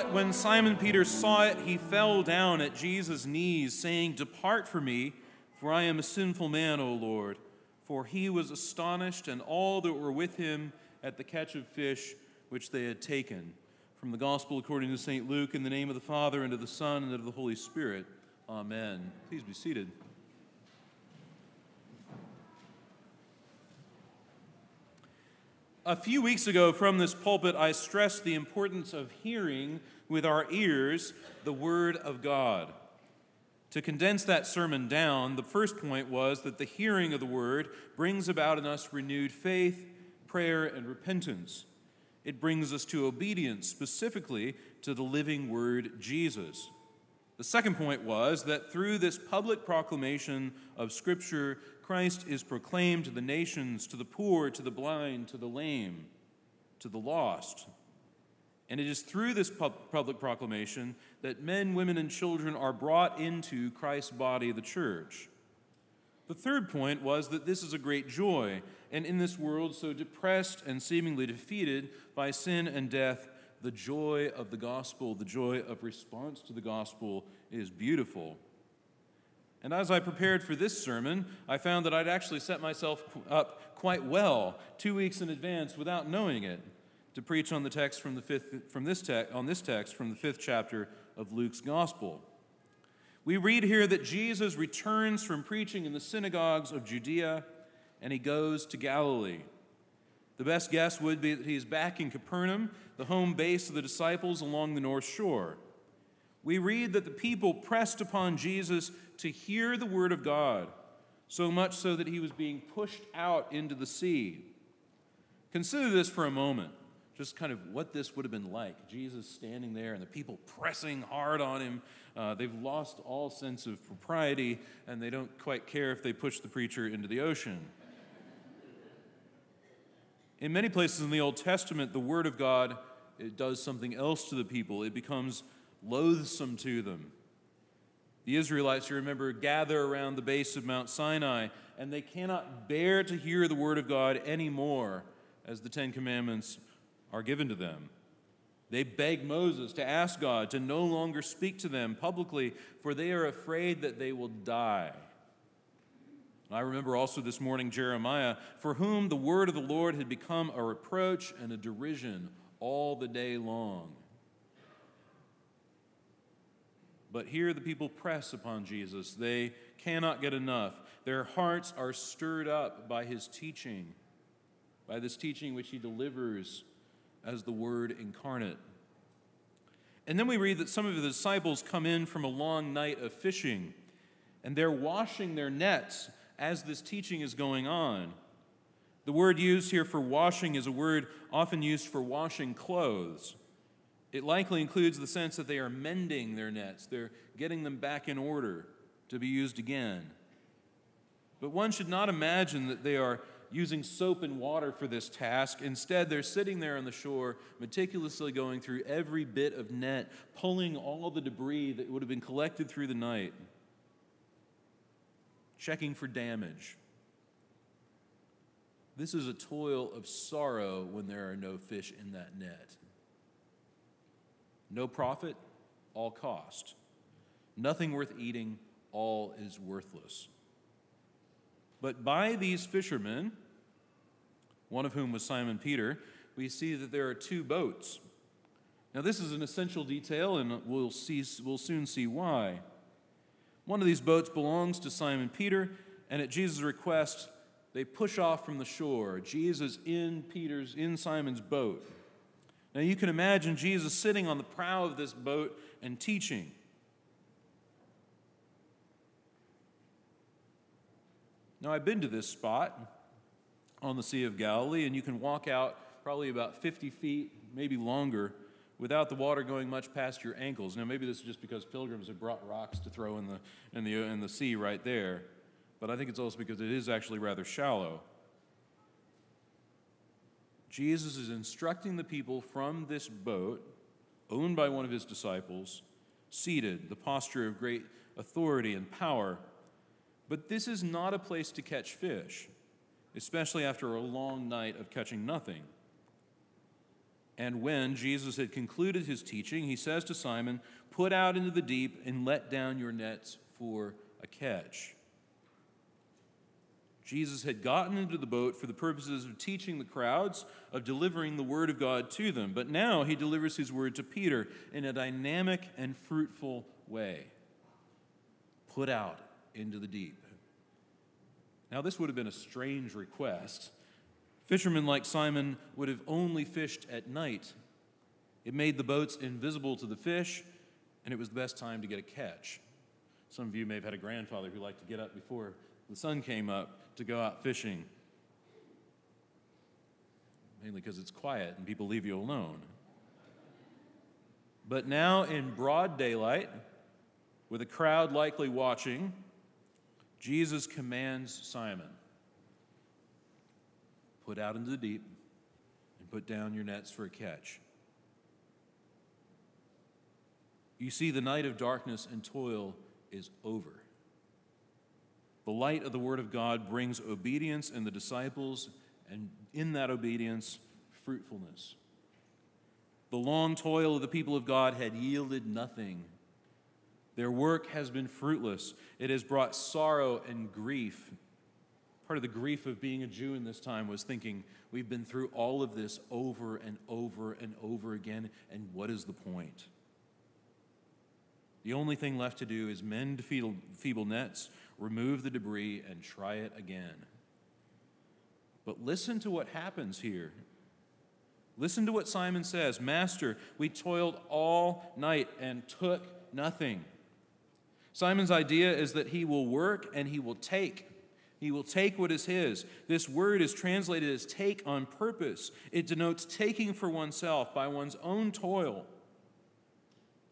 But when Simon Peter saw it, he fell down at Jesus' knees, saying, Depart from me, for I am a sinful man, O Lord. For he was astonished, and all that were with him at the catch of fish which they had taken. From the Gospel according to St. Luke, in the name of the Father, and of the Son, and of the Holy Spirit. Amen. Please be seated. A few weeks ago from this pulpit, I stressed the importance of hearing with our ears the Word of God. To condense that sermon down, the first point was that the hearing of the Word brings about in us renewed faith, prayer, and repentance. It brings us to obedience, specifically to the living Word, Jesus. The second point was that through this public proclamation of Scripture, Christ is proclaimed to the nations, to the poor, to the blind, to the lame, to the lost. And it is through this public proclamation that men, women, and children are brought into Christ's body, the church. The third point was that this is a great joy, and in this world so depressed and seemingly defeated by sin and death, the joy of the gospel, the joy of response to the gospel is beautiful. And as I prepared for this sermon, I found that I'd actually set myself up quite well two weeks in advance without knowing it to preach on the text from the fifth from this text on this text from the fifth chapter of Luke's gospel. We read here that Jesus returns from preaching in the synagogues of Judea and he goes to Galilee. The best guess would be that he is back in Capernaum, the home base of the disciples along the north shore. We read that the people pressed upon Jesus to hear the word of God, so much so that he was being pushed out into the sea. Consider this for a moment, just kind of what this would have been like. Jesus standing there and the people pressing hard on him. Uh, they've lost all sense of propriety and they don't quite care if they push the preacher into the ocean. In many places in the Old Testament, the Word of God it does something else to the people. It becomes loathsome to them. The Israelites, you remember, gather around the base of Mount Sinai, and they cannot bear to hear the word of God anymore as the Ten Commandments are given to them. They beg Moses to ask God to no longer speak to them publicly, for they are afraid that they will die. I remember also this morning Jeremiah, for whom the word of the Lord had become a reproach and a derision all the day long. But here the people press upon Jesus. They cannot get enough. Their hearts are stirred up by his teaching, by this teaching which he delivers as the Word incarnate. And then we read that some of the disciples come in from a long night of fishing, and they're washing their nets as this teaching is going on. The word used here for washing is a word often used for washing clothes. It likely includes the sense that they are mending their nets, they're getting them back in order to be used again. But one should not imagine that they are using soap and water for this task. Instead, they're sitting there on the shore, meticulously going through every bit of net, pulling all the debris that would have been collected through the night, checking for damage. This is a toil of sorrow when there are no fish in that net. No profit, all cost. Nothing worth eating, all is worthless. But by these fishermen, one of whom was Simon Peter, we see that there are two boats. Now, this is an essential detail, and we'll, see, we'll soon see why. One of these boats belongs to Simon Peter, and at Jesus' request, they push off from the shore. Jesus in Peter's, in Simon's boat. Now you can imagine Jesus sitting on the prow of this boat and teaching. Now, I've been to this spot on the Sea of Galilee, and you can walk out probably about 50 feet, maybe longer, without the water going much past your ankles. Now, maybe this is just because pilgrims have brought rocks to throw in the, in the, in the sea right there, but I think it's also because it is actually rather shallow. Jesus is instructing the people from this boat, owned by one of his disciples, seated, the posture of great authority and power. But this is not a place to catch fish, especially after a long night of catching nothing. And when Jesus had concluded his teaching, he says to Simon, Put out into the deep and let down your nets for a catch. Jesus had gotten into the boat for the purposes of teaching the crowds, of delivering the word of God to them. But now he delivers his word to Peter in a dynamic and fruitful way. Put out into the deep. Now, this would have been a strange request. Fishermen like Simon would have only fished at night. It made the boats invisible to the fish, and it was the best time to get a catch. Some of you may have had a grandfather who liked to get up before the sun came up to go out fishing, mainly because it's quiet and people leave you alone. But now, in broad daylight, with a crowd likely watching, Jesus commands Simon put out into the deep and put down your nets for a catch. You see, the night of darkness and toil is over. The light of the Word of God brings obedience in the disciples, and in that obedience, fruitfulness. The long toil of the people of God had yielded nothing. Their work has been fruitless. It has brought sorrow and grief. Part of the grief of being a Jew in this time was thinking, we've been through all of this over and over and over again, and what is the point? The only thing left to do is mend feeble, feeble nets, remove the debris, and try it again. But listen to what happens here. Listen to what Simon says Master, we toiled all night and took nothing. Simon's idea is that he will work and he will take. He will take what is his. This word is translated as take on purpose. It denotes taking for oneself by one's own toil.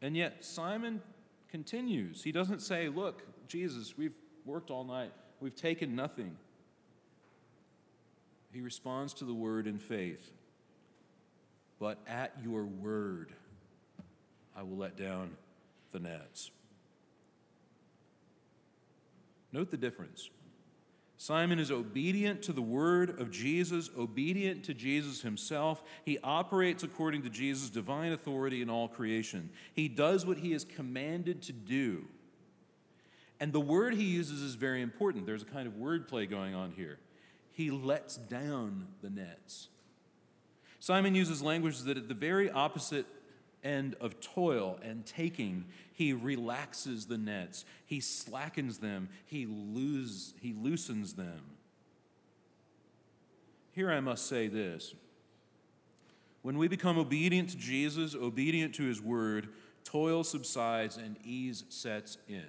And yet, Simon continues. He doesn't say, Look, Jesus, we've worked all night, we've taken nothing. He responds to the word in faith. But at your word, I will let down the nets. Note the difference. Simon is obedient to the word of Jesus, obedient to Jesus himself. He operates according to Jesus' divine authority in all creation. He does what he is commanded to do. And the word he uses is very important. There's a kind of wordplay going on here. He lets down the nets. Simon uses language that at the very opposite end of toil and taking, he relaxes the nets, he slackens them, he, lose, he loosens them. Here I must say this when we become obedient to Jesus, obedient to his word, toil subsides and ease sets in.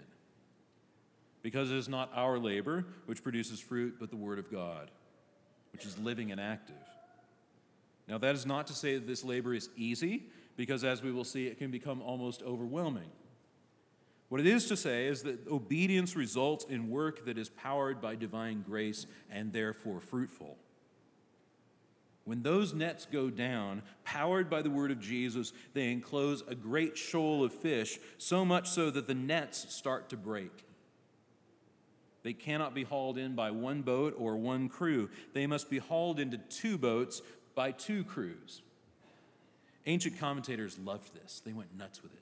Because it is not our labor which produces fruit, but the word of God, which is living and active. Now, that is not to say that this labor is easy, because as we will see, it can become almost overwhelming. What it is to say is that obedience results in work that is powered by divine grace and therefore fruitful. When those nets go down, powered by the word of Jesus, they enclose a great shoal of fish, so much so that the nets start to break. They cannot be hauled in by one boat or one crew. They must be hauled into two boats by two crews. Ancient commentators loved this, they went nuts with it.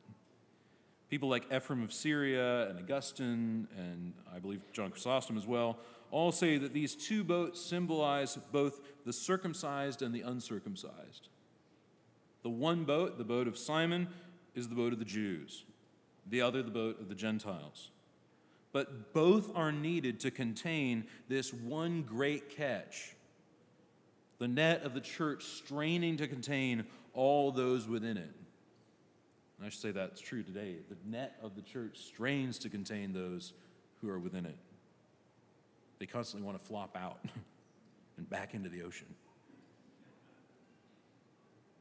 People like Ephraim of Syria and Augustine, and I believe John Chrysostom as well, all say that these two boats symbolize both the circumcised and the uncircumcised. The one boat, the boat of Simon, is the boat of the Jews, the other, the boat of the Gentiles. But both are needed to contain this one great catch the net of the church straining to contain all those within it. And I should say that's true today. The net of the church strains to contain those who are within it. They constantly want to flop out and back into the ocean.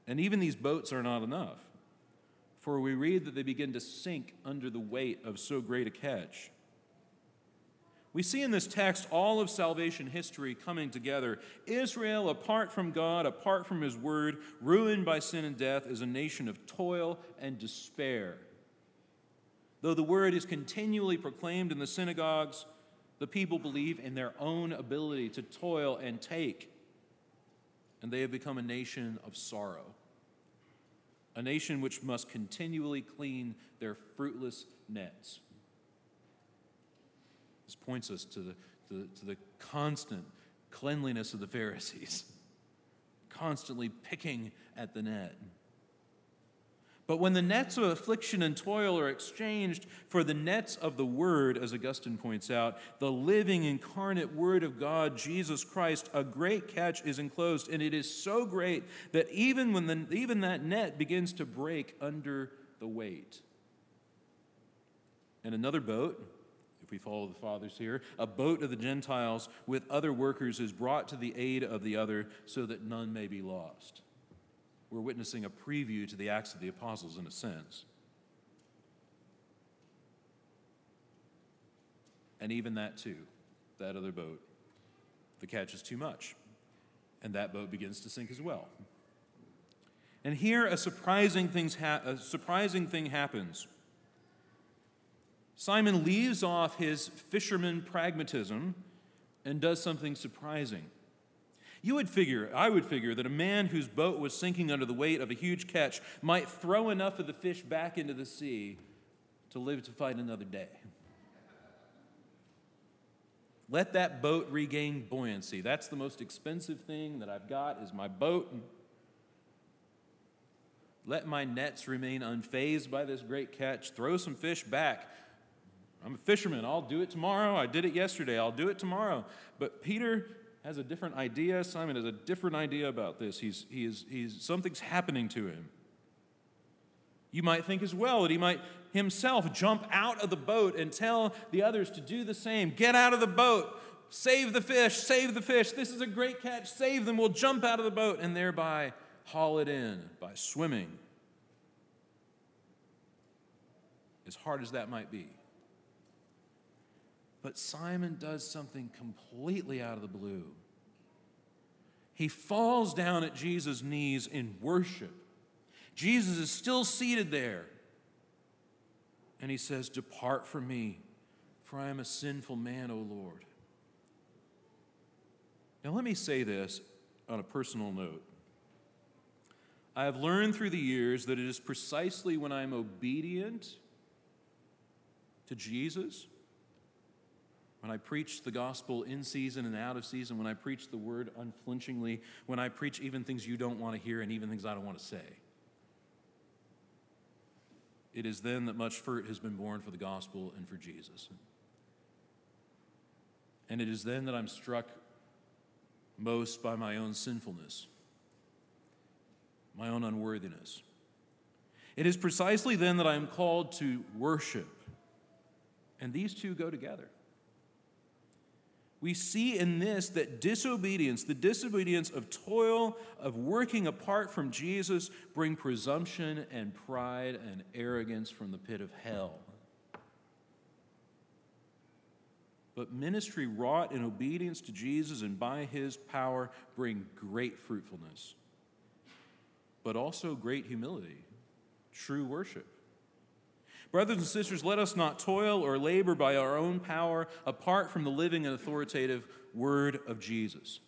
And even these boats are not enough, for we read that they begin to sink under the weight of so great a catch. We see in this text all of salvation history coming together. Israel, apart from God, apart from His word, ruined by sin and death, is a nation of toil and despair. Though the word is continually proclaimed in the synagogues, the people believe in their own ability to toil and take, and they have become a nation of sorrow. a nation which must continually clean their fruitless nets. Points us to the, to the, to the constant cleanliness of the Pharisees, constantly picking at the net. But when the nets of affliction and toil are exchanged for the nets of the Word, as Augustine points out, the living incarnate Word of God, Jesus Christ, a great catch is enclosed. And it is so great that even when the, even that net begins to break under the weight. And another boat, if we follow the fathers here, a boat of the Gentiles with other workers is brought to the aid of the other so that none may be lost we're witnessing a preview to the Acts of the Apostles in a sense. And even that, too, that other boat, the catch is too much. And that boat begins to sink as well. And here a surprising, things ha- a surprising thing happens. Simon leaves off his fisherman pragmatism and does something surprising. You would figure, I would figure, that a man whose boat was sinking under the weight of a huge catch might throw enough of the fish back into the sea to live to fight another day. Let that boat regain buoyancy. That's the most expensive thing that I've got is my boat. Let my nets remain unfazed by this great catch. Throw some fish back. I'm a fisherman. I'll do it tomorrow. I did it yesterday. I'll do it tomorrow. But Peter has a different idea. Simon has a different idea about this. He's, he is, he's, something's happening to him. You might think as well that he might himself jump out of the boat and tell the others to do the same. Get out of the boat. Save the fish. Save the fish. This is a great catch. Save them. We'll jump out of the boat and thereby haul it in by swimming. As hard as that might be. But Simon does something completely out of the blue. He falls down at Jesus' knees in worship. Jesus is still seated there. And he says, Depart from me, for I am a sinful man, O Lord. Now, let me say this on a personal note. I have learned through the years that it is precisely when I'm obedient to Jesus when I preach the gospel in season and out of season, when I preach the word unflinchingly, when I preach even things you don't want to hear and even things I don't want to say. It is then that much fruit has been borne for the gospel and for Jesus. And it is then that I'm struck most by my own sinfulness, my own unworthiness. It is precisely then that I am called to worship. And these two go together we see in this that disobedience, the disobedience of toil, of working apart from Jesus, bring presumption and pride and arrogance from the pit of hell. But ministry wrought in obedience to Jesus and by his power bring great fruitfulness, but also great humility, true worship. Brothers and sisters, let us not toil or labor by our own power apart from the living and authoritative word of Jesus.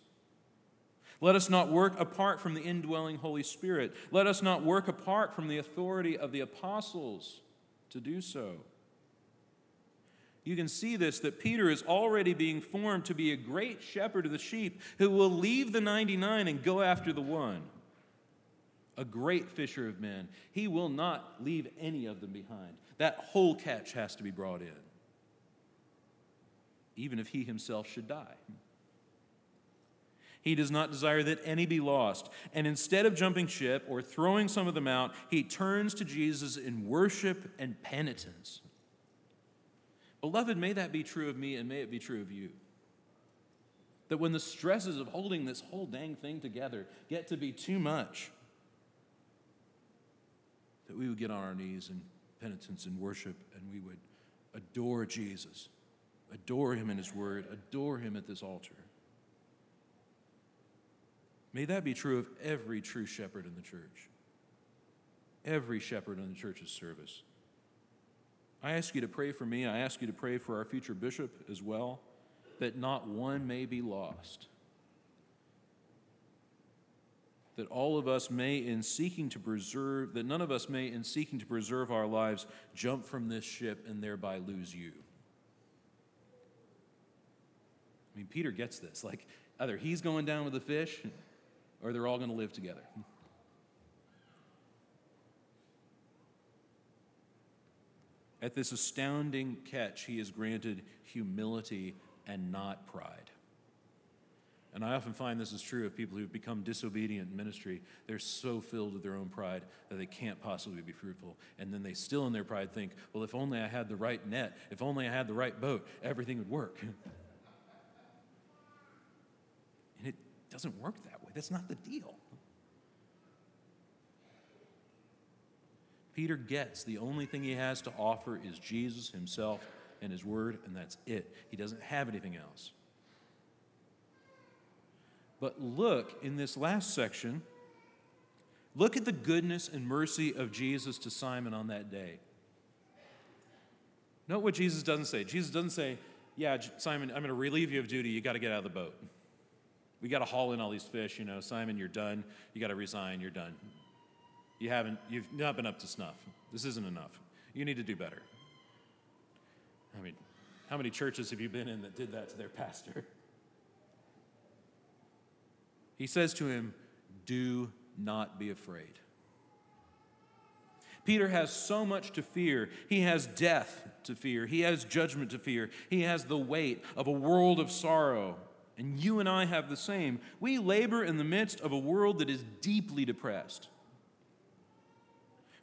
Let us not work apart from the indwelling Holy Spirit. Let us not work apart from the authority of the apostles to do so. You can see this that Peter is already being formed to be a great shepherd of the sheep who will leave the 99 and go after the one. A great fisher of men. He will not leave any of them behind. That whole catch has to be brought in, even if he himself should die. He does not desire that any be lost. And instead of jumping ship or throwing some of them out, he turns to Jesus in worship and penitence. Beloved, may that be true of me and may it be true of you. That when the stresses of holding this whole dang thing together get to be too much, that we would get on our knees and penitence and worship, and we would adore Jesus, adore him in his word, adore him at this altar. May that be true of every true shepherd in the church, every shepherd in the church's service. I ask you to pray for me. I ask you to pray for our future bishop as well, that not one may be lost. That all of us may, in seeking to preserve, that none of us may, in seeking to preserve our lives, jump from this ship and thereby lose you. I mean, Peter gets this. Like, either he's going down with the fish, or they're all going to live together. At this astounding catch, he is granted humility and not pride. And I often find this is true of people who've become disobedient in ministry. They're so filled with their own pride that they can't possibly be fruitful. And then they still, in their pride, think, well, if only I had the right net, if only I had the right boat, everything would work. and it doesn't work that way. That's not the deal. Peter gets the only thing he has to offer is Jesus himself and his word, and that's it. He doesn't have anything else. But look in this last section, look at the goodness and mercy of Jesus to Simon on that day. Note what Jesus doesn't say. Jesus doesn't say, Yeah, Simon, I'm going to relieve you of duty. You got to get out of the boat. We got to haul in all these fish. You know, Simon, you're done. You got to resign. You're done. You haven't, you've not been up to snuff. This isn't enough. You need to do better. I mean, how many churches have you been in that did that to their pastor? He says to him, Do not be afraid. Peter has so much to fear. He has death to fear. He has judgment to fear. He has the weight of a world of sorrow. And you and I have the same. We labor in the midst of a world that is deeply depressed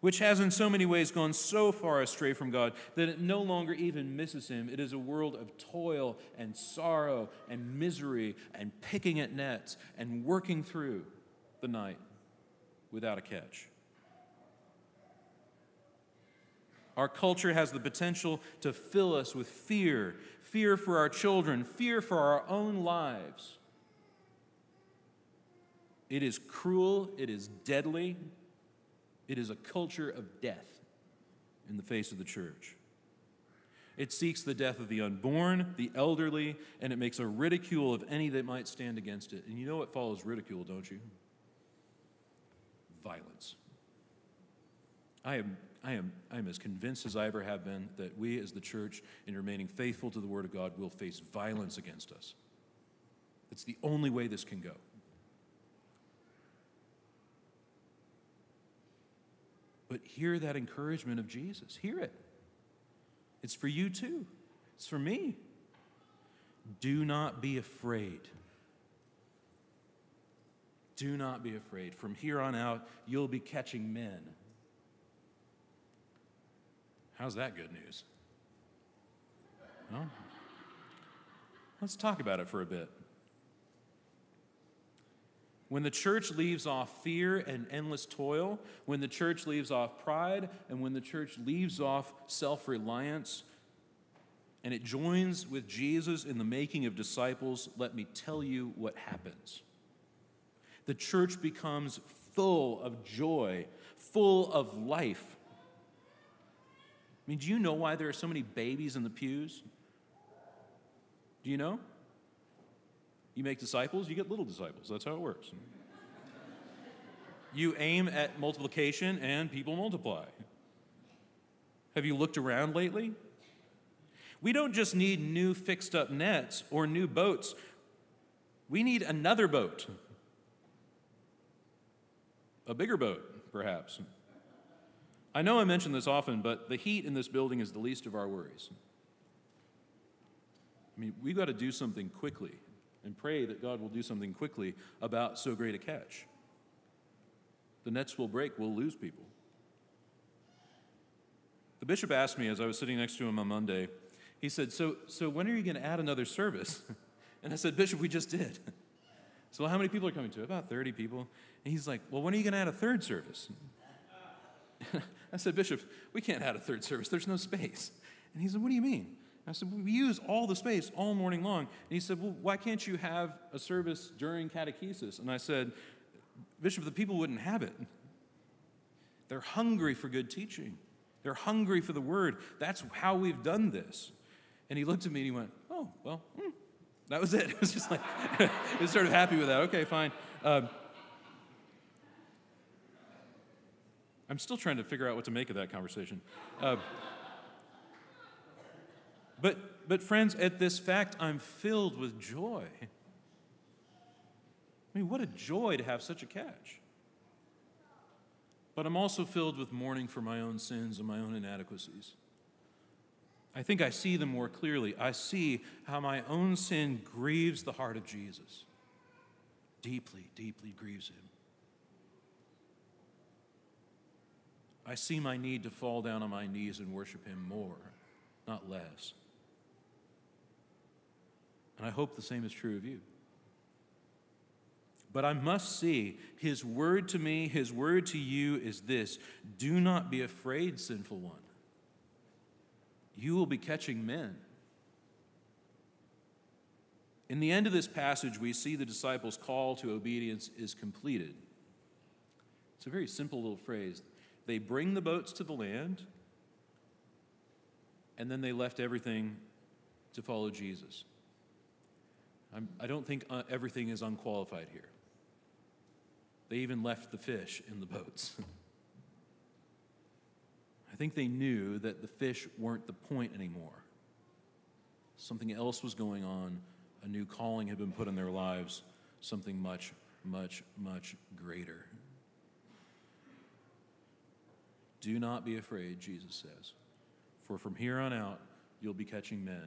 which has in so many ways gone so far astray from God that it no longer even misses Him. It is a world of toil and sorrow and misery and picking at nets and working through the night without a catch. Our culture has the potential to fill us with fear fear for our children, fear for our own lives. It is cruel, it is deadly, it is a culture of death in the face of the church. It seeks the death of the unborn, the elderly, and it makes a ridicule of any that might stand against it. And you know what follows ridicule, don't you? Violence. I am, I am, I am as convinced as I ever have been that we as the church, in remaining faithful to the Word of God, will face violence against us. It's the only way this can go. But hear that encouragement of Jesus. Hear it. It's for you too, it's for me. Do not be afraid. Do not be afraid. From here on out, you'll be catching men. How's that good news? Well, let's talk about it for a bit. When the church leaves off fear and endless toil, when the church leaves off pride, and when the church leaves off self reliance, and it joins with Jesus in the making of disciples, let me tell you what happens. The church becomes full of joy, full of life. I mean, do you know why there are so many babies in the pews? Do you know? You make disciples, you get little disciples. That's how it works. You aim at multiplication, and people multiply. Have you looked around lately? We don't just need new fixed up nets or new boats, we need another boat. A bigger boat, perhaps. I know I mention this often, but the heat in this building is the least of our worries. I mean, we've got to do something quickly and pray that God will do something quickly about so great a catch. The nets will break, we'll lose people. The bishop asked me as I was sitting next to him on Monday, he said, So, so when are you going to add another service? And I said, Bishop, we just did. So, how many people are coming to? About 30 people. And he's like, Well, when are you going to add a third service? I said, Bishop, we can't add a third service. There's no space. And he said, What do you mean? I said, well, We use all the space all morning long. And he said, Well, why can't you have a service during catechesis? And I said, Bishop, the people wouldn't have it. They're hungry for good teaching, they're hungry for the word. That's how we've done this. And he looked at me and he went, Oh, well, hmm. that was it. It was just like, was sort of happy with that. Okay, fine. Um, I'm still trying to figure out what to make of that conversation. Uh, but, but, friends, at this fact, I'm filled with joy. I mean, what a joy to have such a catch. But I'm also filled with mourning for my own sins and my own inadequacies. I think I see them more clearly. I see how my own sin grieves the heart of Jesus. Deeply, deeply grieves him. I see my need to fall down on my knees and worship him more, not less. And I hope the same is true of you. But I must see his word to me, his word to you is this do not be afraid, sinful one. You will be catching men. In the end of this passage, we see the disciples' call to obedience is completed. It's a very simple little phrase. They bring the boats to the land, and then they left everything to follow Jesus. I'm, I do not think uh, everything is unqualified here. They even left the fish in the boats. I think they knew that the fish weren't the point anymore. Something else was going on. A new calling had been put in their lives, something much, much, much greater. Do not be afraid, Jesus says, for from here on out you'll be catching men.